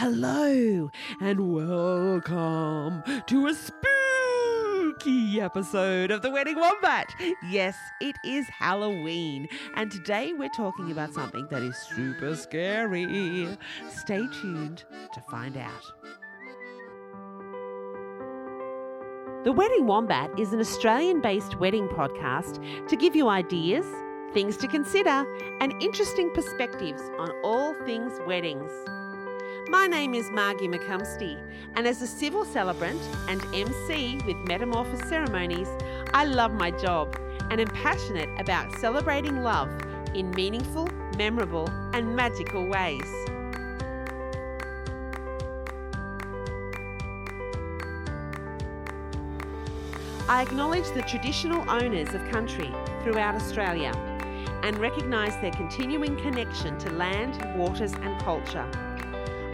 Hello and welcome to a spooky episode of The Wedding Wombat. Yes, it is Halloween, and today we're talking about something that is super scary. Stay tuned to find out. The Wedding Wombat is an Australian based wedding podcast to give you ideas, things to consider, and interesting perspectives on all things weddings. My name is Margie McCumsty, and as a civil celebrant and MC with Metamorphis Ceremonies, I love my job and am passionate about celebrating love in meaningful, memorable, and magical ways. I acknowledge the traditional owners of country throughout Australia and recognise their continuing connection to land, waters, and culture.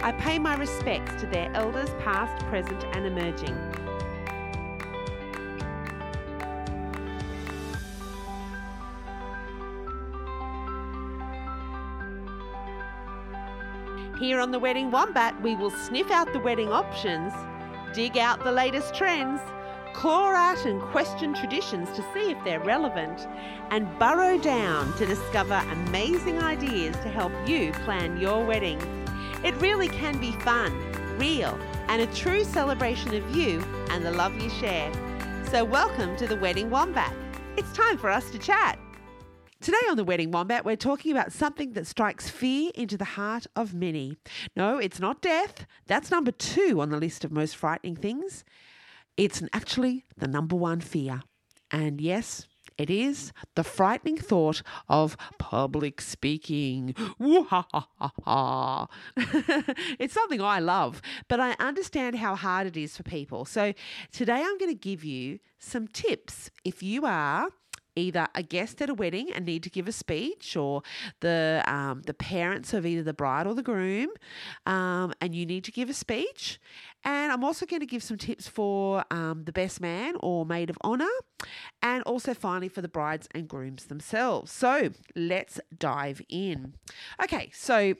I pay my respects to their elders, past, present, and emerging. Here on the Wedding Wombat, we will sniff out the wedding options, dig out the latest trends, claw at and question traditions to see if they're relevant, and burrow down to discover amazing ideas to help you plan your wedding. It really can be fun, real, and a true celebration of you and the love you share. So, welcome to the Wedding Wombat. It's time for us to chat. Today on the Wedding Wombat, we're talking about something that strikes fear into the heart of many. No, it's not death. That's number two on the list of most frightening things. It's actually the number one fear. And yes, it is the frightening thought of public speaking. it's something I love, but I understand how hard it is for people. So today I'm going to give you some tips if you are either a guest at a wedding and need to give a speech, or the um, the parents of either the bride or the groom, um, and you need to give a speech. And I'm also going to give some tips for um, the best man or maid of honour, and also finally for the brides and grooms themselves. So let's dive in. Okay, so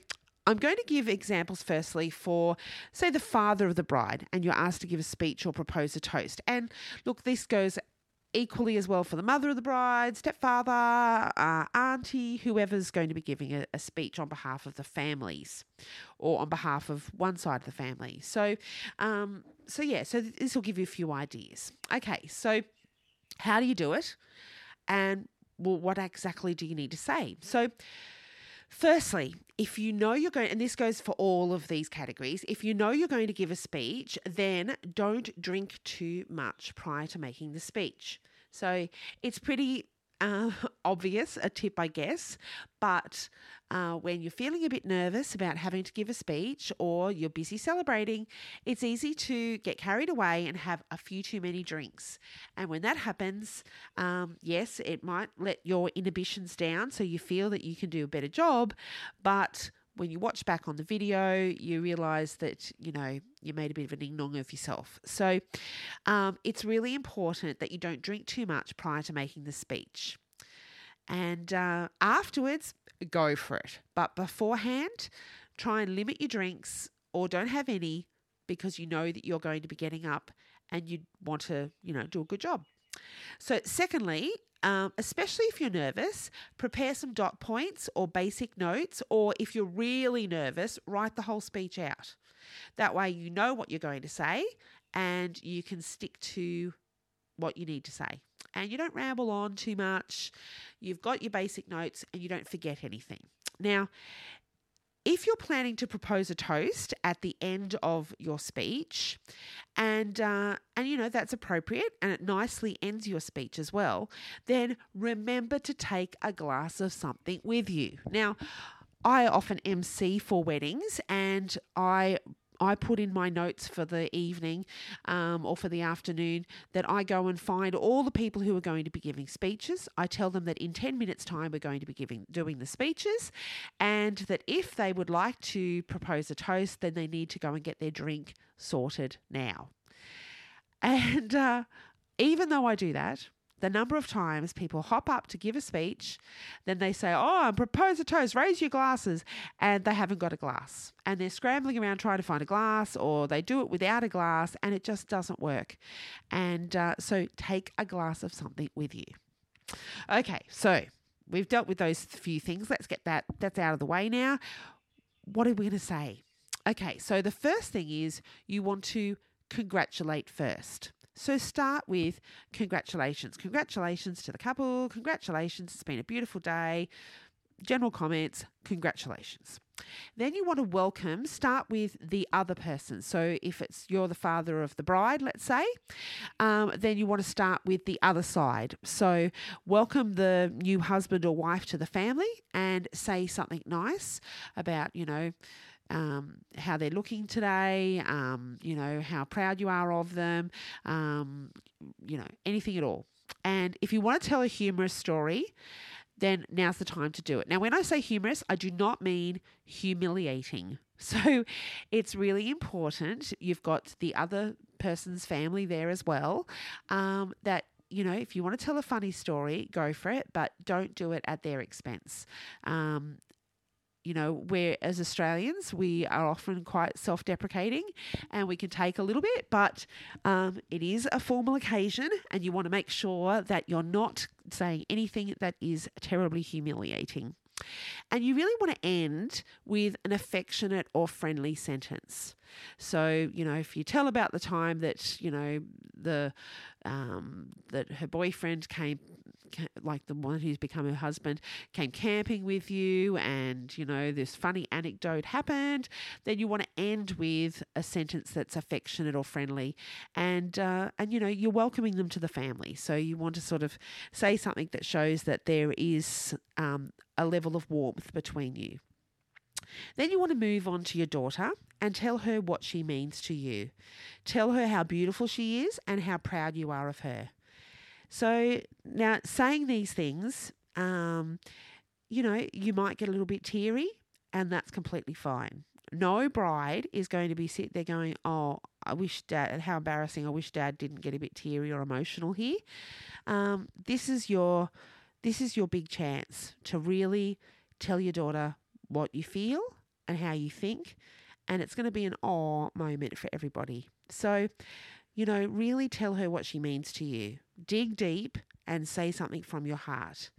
I'm going to give examples firstly for, say, the father of the bride, and you're asked to give a speech or propose a toast. And look, this goes equally as well for the mother of the bride, stepfather, uh, auntie, whoever's going to be giving a, a, speech on behalf of the families or on behalf of one side of the family. So, um, so yeah, so this will give you a few ideas. Okay, so how do you do it? And well, what exactly do you need to say? So, Firstly, if you know you're going, and this goes for all of these categories, if you know you're going to give a speech, then don't drink too much prior to making the speech. So it's pretty uh, obvious, a tip, I guess. But uh, when you're feeling a bit nervous about having to give a speech or you're busy celebrating, it's easy to get carried away and have a few too many drinks. And when that happens, um, yes, it might let your inhibitions down so you feel that you can do a better job, but when you watch back on the video, you realize that, you know, you made a bit of an ing of yourself. So um, it's really important that you don't drink too much prior to making the speech. And uh, afterwards, go for it. But beforehand, try and limit your drinks or don't have any because you know that you're going to be getting up and you want to, you know, do a good job. So, secondly, um, especially if you're nervous, prepare some dot points or basic notes, or if you're really nervous, write the whole speech out. That way, you know what you're going to say and you can stick to what you need to say. And you don't ramble on too much. You've got your basic notes and you don't forget anything. Now, if you're planning to propose a toast at the end of your speech, and uh, and you know that's appropriate and it nicely ends your speech as well, then remember to take a glass of something with you. Now, I often MC for weddings, and I I put in my notes for the evening um, or for the afternoon that I go and find all the people who are going to be giving speeches. I tell them that in 10 minutes' time we're going to be giving doing the speeches and that if they would like to propose a toast, then they need to go and get their drink sorted now. And uh, even though I do that, the number of times people hop up to give a speech, then they say, Oh, I'm propose a toast, raise your glasses, and they haven't got a glass. And they're scrambling around trying to find a glass, or they do it without a glass, and it just doesn't work. And uh, so take a glass of something with you. Okay, so we've dealt with those few things. Let's get that that's out of the way now. What are we going to say? Okay, so the first thing is you want to congratulate first. So start with congratulations. Congratulations to the couple. Congratulations. It's been a beautiful day. General comments. Congratulations. Then you want to welcome, start with the other person. So if it's you're the father of the bride, let's say, um, then you want to start with the other side. So welcome the new husband or wife to the family and say something nice about, you know, um, how they're looking today, um, you know, how proud you are of them, um, you know, anything at all. And if you want to tell a humorous story, then now's the time to do it. Now, when I say humorous, I do not mean humiliating. So it's really important. You've got the other person's family there as well. Um, that you know, if you want to tell a funny story, go for it, but don't do it at their expense. Um, you know, where as Australians, we are often quite self deprecating and we can take a little bit, but um, it is a formal occasion and you want to make sure that you're not saying anything that is terribly humiliating. And you really want to end with an affectionate or friendly sentence. So, you know, if you tell about the time that, you know, the um, that her boyfriend came like the one who's become her husband came camping with you and you know this funny anecdote happened then you want to end with a sentence that's affectionate or friendly and uh, and you know you're welcoming them to the family so you want to sort of say something that shows that there is um, a level of warmth between you then you want to move on to your daughter and tell her what she means to you. Tell her how beautiful she is and how proud you are of her. So now saying these things, um, you know, you might get a little bit teary, and that's completely fine. No bride is going to be sitting there going, "Oh, I wish dad. How embarrassing! I wish dad didn't get a bit teary or emotional here." Um, this is your this is your big chance to really tell your daughter what you feel and how you think, and it's going to be an awe moment for everybody. So, you know, really tell her what she means to you. Dig deep and say something from your heart.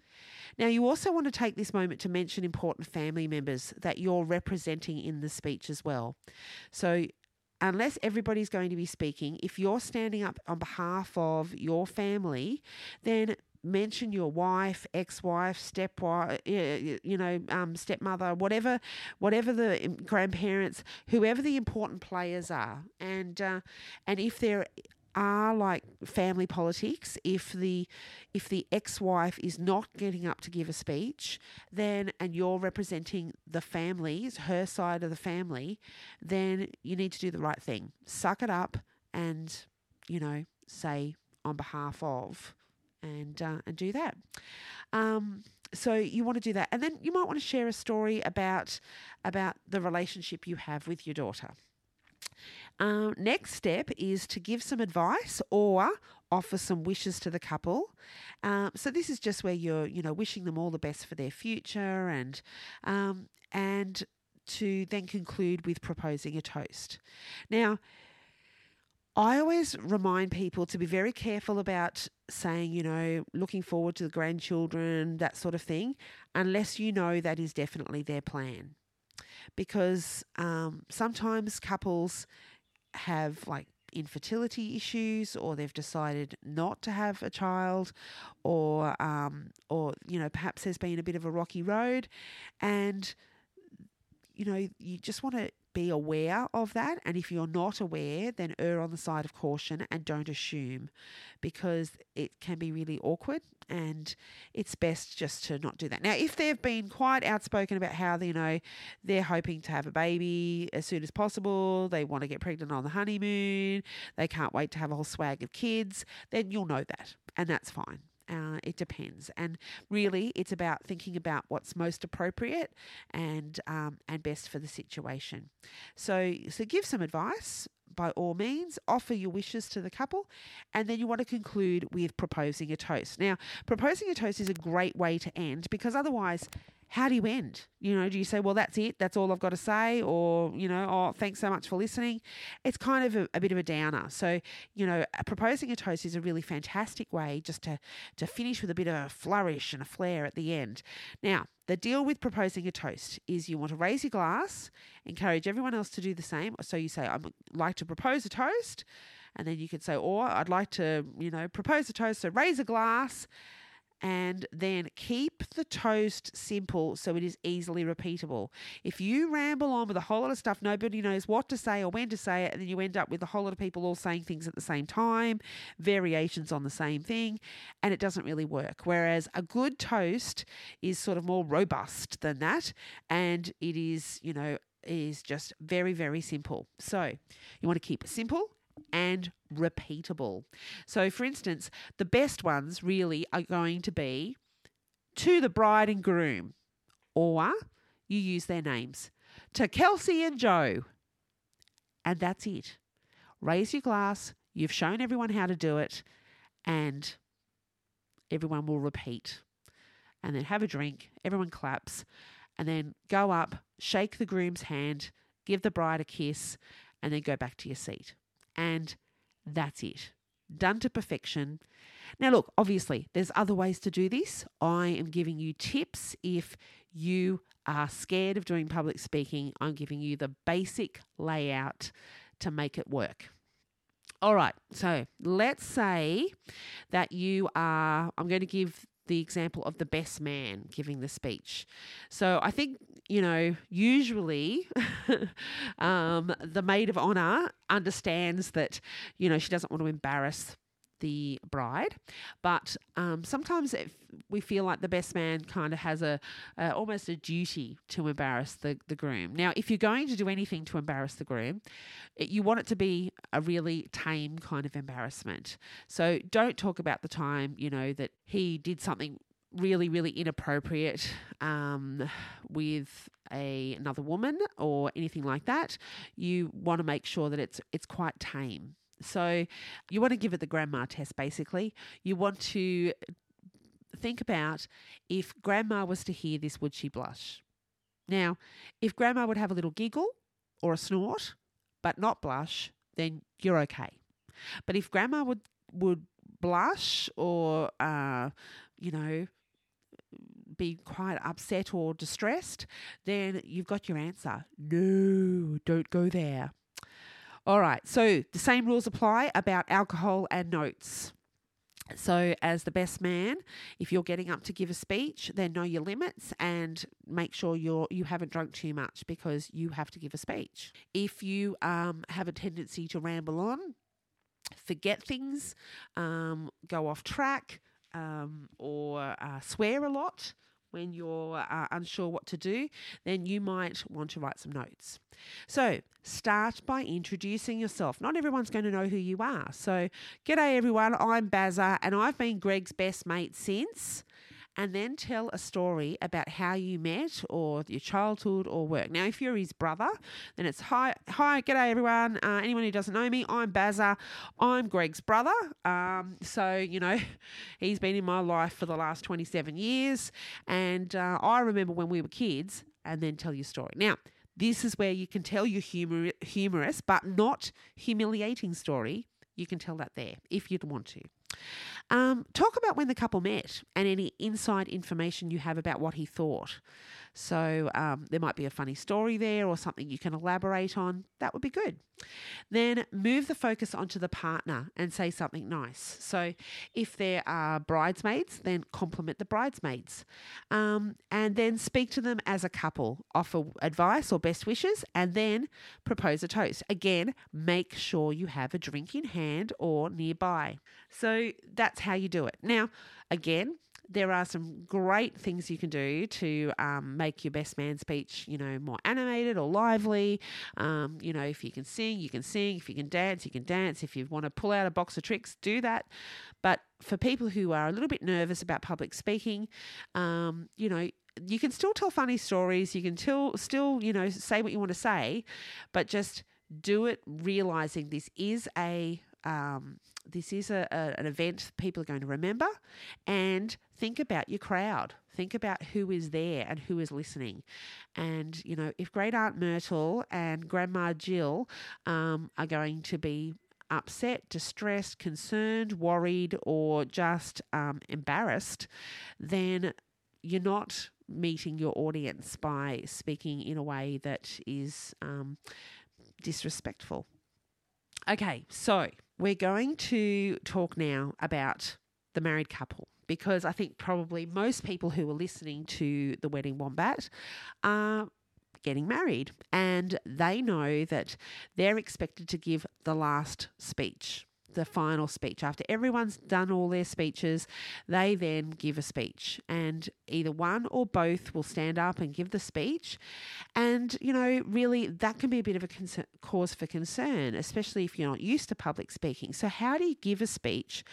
Now, you also want to take this moment to mention important family members that you're representing in the speech as well. So, unless everybody's going to be speaking, if you're standing up on behalf of your family, then mention your wife, ex-wife, stepwife, you know, um, stepmother, whatever, whatever the grandparents, whoever the important players are, and uh, and if there are like family politics if the if the ex-wife is not getting up to give a speech then and you're representing the families her side of the family then you need to do the right thing. Suck it up and you know say on behalf of and uh, and do that. Um, so you want to do that, and then you might want to share a story about about the relationship you have with your daughter. Um, next step is to give some advice or offer some wishes to the couple. Um, so this is just where you're, you know, wishing them all the best for their future, and um, and to then conclude with proposing a toast. Now, I always remind people to be very careful about saying, you know, looking forward to the grandchildren, that sort of thing, unless you know that is definitely their plan. Because um, sometimes couples have like infertility issues or they've decided not to have a child or um, or you know perhaps there's been a bit of a rocky road and you know you just want to be aware of that. And if you're not aware, then err on the side of caution and don't assume because it can be really awkward and it's best just to not do that. Now, if they've been quite outspoken about how, you know, they're hoping to have a baby as soon as possible, they want to get pregnant on the honeymoon, they can't wait to have a whole swag of kids, then you'll know that and that's fine. Uh, it depends, and really, it's about thinking about what's most appropriate and um, and best for the situation. So, so give some advice, by all means, offer your wishes to the couple, and then you want to conclude with proposing a toast. Now, proposing a toast is a great way to end because otherwise, how do you end? You know, do you say, well, that's it, that's all I've got to say, or, you know, oh, thanks so much for listening? It's kind of a, a bit of a downer. So, you know, proposing a toast is a really fantastic way just to, to finish with a bit of a flourish and a flair at the end. Now, the deal with proposing a toast is you want to raise your glass, encourage everyone else to do the same. So you say, I'd like to propose a toast. And then you could say, or I'd like to, you know, propose a toast. So raise a glass and then keep the toast simple so it is easily repeatable. If you ramble on with a whole lot of stuff, nobody knows what to say or when to say it, and then you end up with a whole lot of people all saying things at the same time, variations on the same thing, and it doesn't really work. Whereas a good toast is sort of more robust than that, and it is, you know, is just very, very simple. So you want to keep it simple and repeatable. So, for instance, the best ones really are going to be to the bride and groom, or you use their names to Kelsey and Joe. And that's it. Raise your glass. You've shown everyone how to do it, and everyone will repeat. And then have a drink. Everyone claps. And then go up, shake the groom's hand, give the bride a kiss, and then go back to your seat and that's it. Done to perfection. Now, look, obviously, there's other ways to do this. I am giving you tips if you are scared of doing public speaking. I'm giving you the basic layout to make it work. All right, so let's say that you are, I'm going to give the example of the best man giving the speech. So I think, you know, usually um, the maid of honor understands that, you know, she doesn't want to embarrass the bride. But um, sometimes we feel like the best man kind of has a, almost a duty to embarrass the, the groom. Now, if you're going to do anything to embarrass the groom, it, you want it to be a really tame kind of embarrassment. So don't talk about the time, you know, that he did something really really inappropriate um, with a another woman or anything like that you want to make sure that it's it's quite tame so you want to give it the grandma test basically. You want to think about if grandma was to hear this, would she blush? Now, if grandma would have a little giggle or a snort, but not blush, then you're okay. But if grandma would would blush or uh, you know be quite upset or distressed, then you've got your answer. No, don't go there. All right, so the same rules apply about alcohol and notes. So, as the best man, if you're getting up to give a speech, then know your limits and make sure you're you haven't drunk too much because you have to give a speech. If you um, have a tendency to ramble on, forget things, um, go off track, um, or uh, swear a lot, when you're uh, unsure what to do, then you might want to write some notes. So, start by introducing yourself. Not everyone's going to know who you are. So, g'day everyone, I'm Bazza and I've been Greg's best mate since and then tell a story about how you met or your childhood or work. Now, if you're his brother, then it's hi, hi, g'day everyone. Uh, anyone who doesn't know me, I'm Bazza. I'm Greg's brother. Um, so, you know, he's been in my life for the last 27 years. And uh, I remember when we were kids, and then tell your story. Now, this is where you can tell your humor, humorous but not humiliating story. You can tell that there if you'd want to. Um, talk about when the couple met and any inside information you have about what he thought. So um, there might be a funny story there or something you can elaborate on. That would be good. Then move the focus onto the partner and say something nice. So if there are bridesmaids, then compliment the bridesmaids. Um, and then speak to them as a couple, offer advice or best wishes, and then propose a toast. Again, make sure you have a drink in hand or nearby. So that's how you do it. Now, again, there are some great things you can do to um, make your best man speech, you know, more animated or lively. Um, you know, if you can sing, you can sing. If you can dance, you can dance. If you want to pull out a box of tricks, do that. But for people who are a little bit nervous about public speaking, um, you know, you can still tell funny stories. You can still, still, you know, say what you want to say, but just do it realizing this is a um, this is a, a, an event people are going to remember and think about your crowd think about who is there and who is listening and you know if great aunt myrtle and grandma jill um, are going to be upset, distressed, concerned, worried, or just um, embarrassed, then you're not meeting your audience by speaking in a way that is um, disrespectful. Okay, so we're going to talk now about the married couple because I think probably most people who are listening to the Wedding Wombat are getting married and they know that they're expected to give the last speech the final speech. After everyone's done all their speeches, they then give a speech, and either one or both will stand up and give the speech. And, you know, really, that can be a bit of a concern, cause for concern, especially if you're not used to public speaking. So, how do you give a speech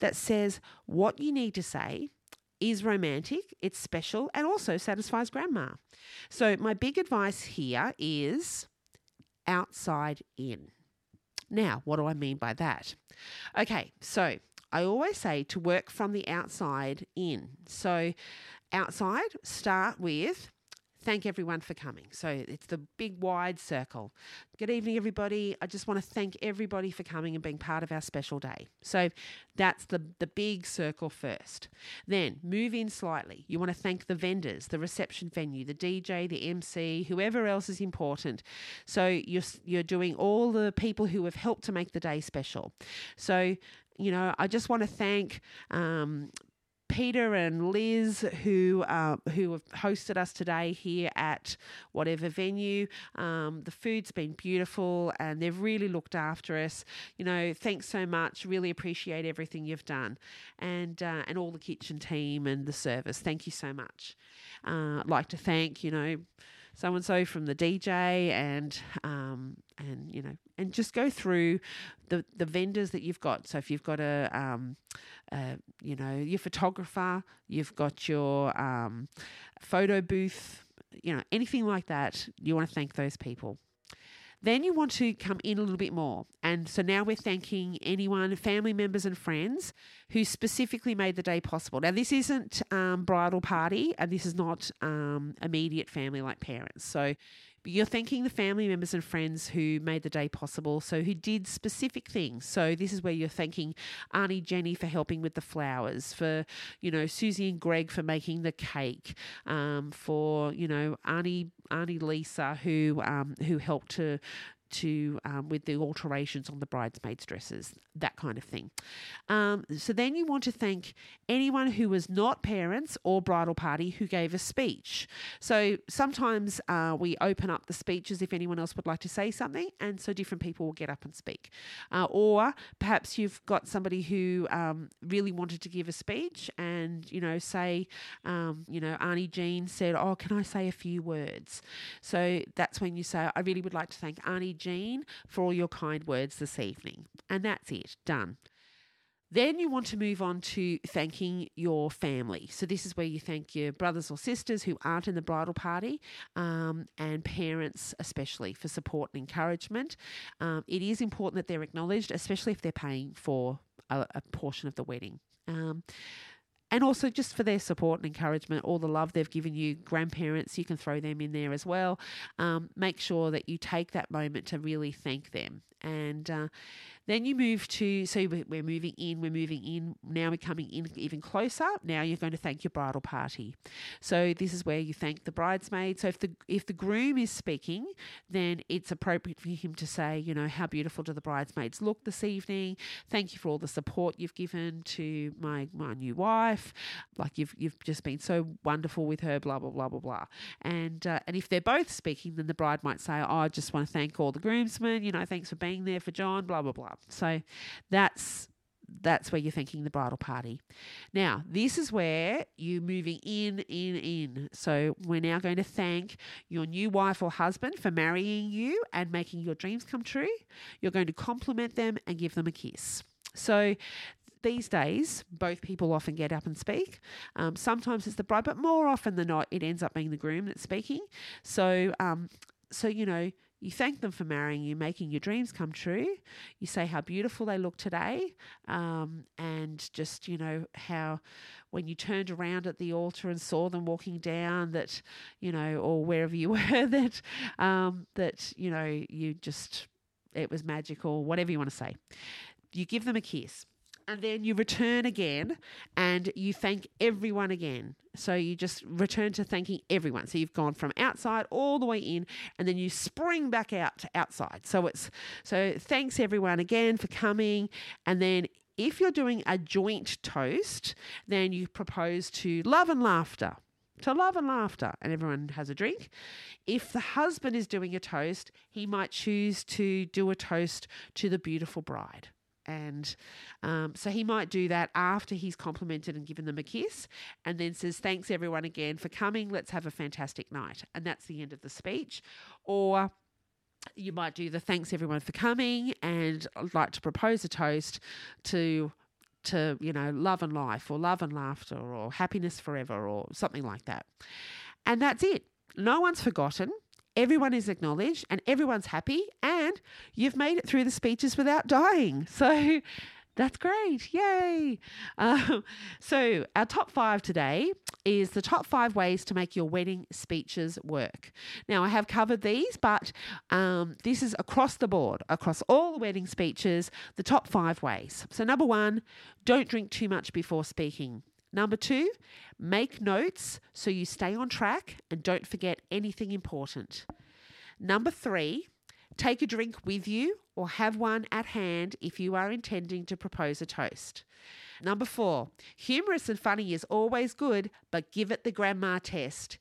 that says what you need to say? Is romantic, it's special, and also satisfies grandma. So, my big advice here is outside in. Now, what do I mean by that? Okay, so I always say to work from the outside in. So, outside, start with thank everyone for coming. So it's the big wide circle. Good evening, everybody. I just want to thank everybody for coming and being part of our special day. So that's the, the big circle first. Then move in slightly. You want to thank the vendors, the reception venue, the DJ, the MC, whoever else is important. So you're, you're doing all the people who have helped to make the day special. So you know, I just want to thank um, Peter and Liz, who uh, who have hosted us today here at whatever venue. Um, the food's been beautiful, and they've really looked after us. You know, thanks so much. Really appreciate everything you've done, and uh, and all the kitchen team and the service. Thank you so much. Uh, like to thank you know so and so from the DJ and um, and you know and just go through the the vendors that you've got. So if you've got a, um, you know your photographer, you've got your um, photo booth, you know anything like that, you want to thank those people. Then you want to come in a little bit more. And so now we're thanking anyone, family members and friends who specifically made the day possible. Now, this isn't um, bridal party and this is not um, immediate family like parents. So but you're thanking the family members and friends who made the day possible, so who did specific things. So this is where you're thanking Auntie Jenny for helping with the flowers, for you know Susie and Greg for making the cake, um, for you know Auntie Auntie Lisa who um, who helped to to um, with the alterations on the bridesmaids' dresses, that kind of thing. Um, so then you want to thank anyone who was not parents or bridal party who gave a speech. So sometimes uh, we open up the speeches if anyone else would like to say something, and so different people will get up and speak. Uh, or perhaps you've got somebody who um, really wanted to give a speech, and you know, say, um, you know, Auntie Jean said, "Oh, can I say a few words?" So that's when you say, "I really would like to thank Auntie." Jean, for all your kind words this evening. And that's it, done. Then you want to move on to thanking your family. So, this is where you thank your brothers or sisters who aren't in the bridal party um, and parents, especially, for support and encouragement. Um, it is important that they're acknowledged, especially if they're paying for a, a portion of the wedding. Um, and also just for their support and encouragement, all the love they've given you, grandparents, you can throw them in there as well. Um, make sure that you take that moment to really thank them. And uh, then you move to, so we're moving in, we're moving in. Now we're coming in even closer. Now you're going to thank your bridal party. So this is where you thank the bridesmaid. So if the if the groom is speaking, then it's appropriate for him to say, you know, how beautiful do the bridesmaids look this evening? Thank you for all the support you've given to my my new wife. Like you've you've just been so wonderful with her. Blah blah blah blah blah. And uh, and if they're both speaking, then the bride might say, oh, I just want to thank all the groomsmen. You know, thanks for being there for John. Blah blah blah. So that's that's where you're thinking the bridal party. Now, this is where you're moving in, in, in. So, we're now going to thank your new wife or husband for marrying you and making your dreams come true. You're going to compliment them and give them a kiss. So, these days, both people often get up and speak. Um, sometimes it's the bride, but more often than not, it ends up being the groom that's speaking. So, um, so you know, you thank them for marrying you, making your dreams come true. You say how beautiful they look today, um, and just, you know, how when you turned around at the altar and saw them walking down, that, you know, or wherever you were, that, um, that, you know, you just, it was magical, whatever you want to say. You give them a kiss and then you return again and you thank everyone again. So you just return to thanking everyone. So you've gone from outside all the way in and then you spring back out to outside. So it's so thanks everyone again for coming and then if you're doing a joint toast, then you propose to love and laughter to love and laughter, and everyone has a drink. If the husband is doing a toast, he might choose to do a toast to the beautiful bride. And um, so he might do that after he's complimented and given them a kiss, and then says, Thanks everyone again for coming. Let's have a fantastic night. And that's the end of the speech. Or you might do the thanks everyone for coming and I'd like to propose a toast to to you know love and life or love and laughter or happiness forever or something like that and that's it no one's forgotten everyone is acknowledged and everyone's happy and you've made it through the speeches without dying. So that's great. Yay. Um, so, our top five today is the top five ways to make your wedding speeches work. Now, I have covered these, but um, this is across the board, across all the wedding speeches, the top five ways. So, number one, don't drink too much before speaking. Number two, make notes so you stay on track and don't forget anything important. Number three, take a drink with you or have one at hand if you are intending to propose a toast. Number four, humorous and funny is always good, but give it the grandma test.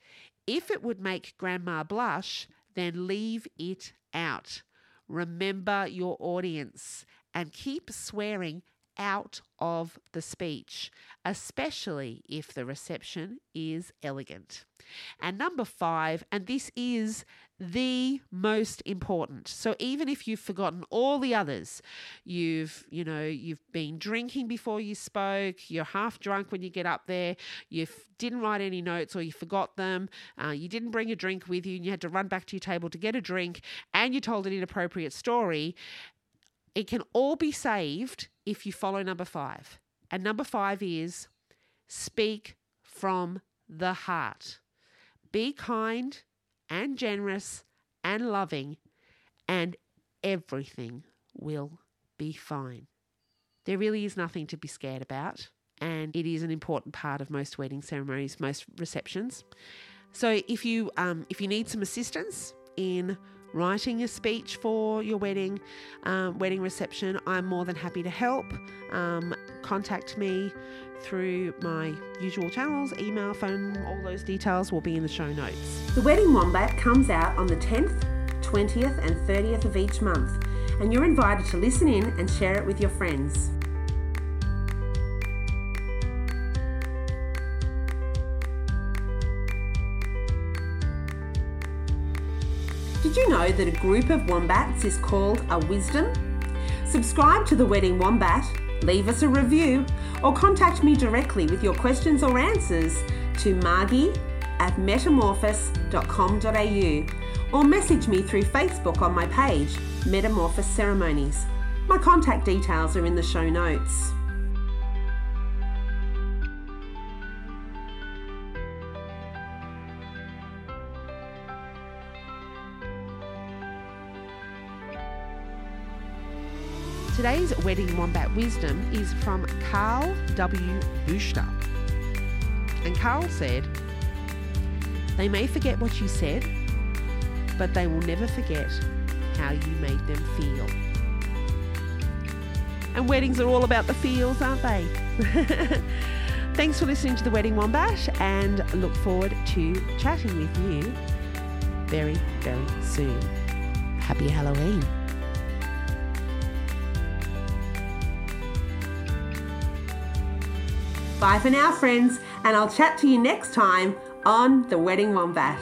If it would make grandma blush, then leave it out. Remember your audience and keep swearing out of the speech, especially if the reception is elegant. And number five, and this is the most important. So even if you've forgotten all the others, you've, you know, you've been drinking before you spoke, you're half drunk when you get up there, you didn't write any notes or you forgot them, uh, you didn't bring a drink with you and you had to run back to your table to get a drink, and you told an inappropriate story, it can all be saved if you follow number five. And number five is speak from the heart. Be kind and generous and loving, and everything will be fine. There really is nothing to be scared about, and it is an important part of most wedding ceremonies, most receptions. So if you um, if you need some assistance in writing a speech for your wedding, um, wedding reception, I'm more than happy to help. Um, contact me through my usual channels, email, phone, all those details will be in the show notes. The Wedding Wombat comes out on the 10th, 20th, and 30th of each month, and you're invited to listen in and share it with your friends. Did you know that a group of wombats is called a wisdom? Subscribe to the Wedding Wombat, leave us a review, or contact me directly with your questions or answers to margie at metamorphis.com.au or message me through Facebook on my page, Metamorphis Ceremonies. My contact details are in the show notes. Today's Wedding Wombat Wisdom is from Carl W. Booster. And Carl said, They may forget what you said, but they will never forget how you made them feel. And weddings are all about the feels, aren't they? Thanks for listening to the Wedding Wombat and look forward to chatting with you very, very soon. Happy Halloween. Bye for now, friends, and I'll chat to you next time on The Wedding Wombat.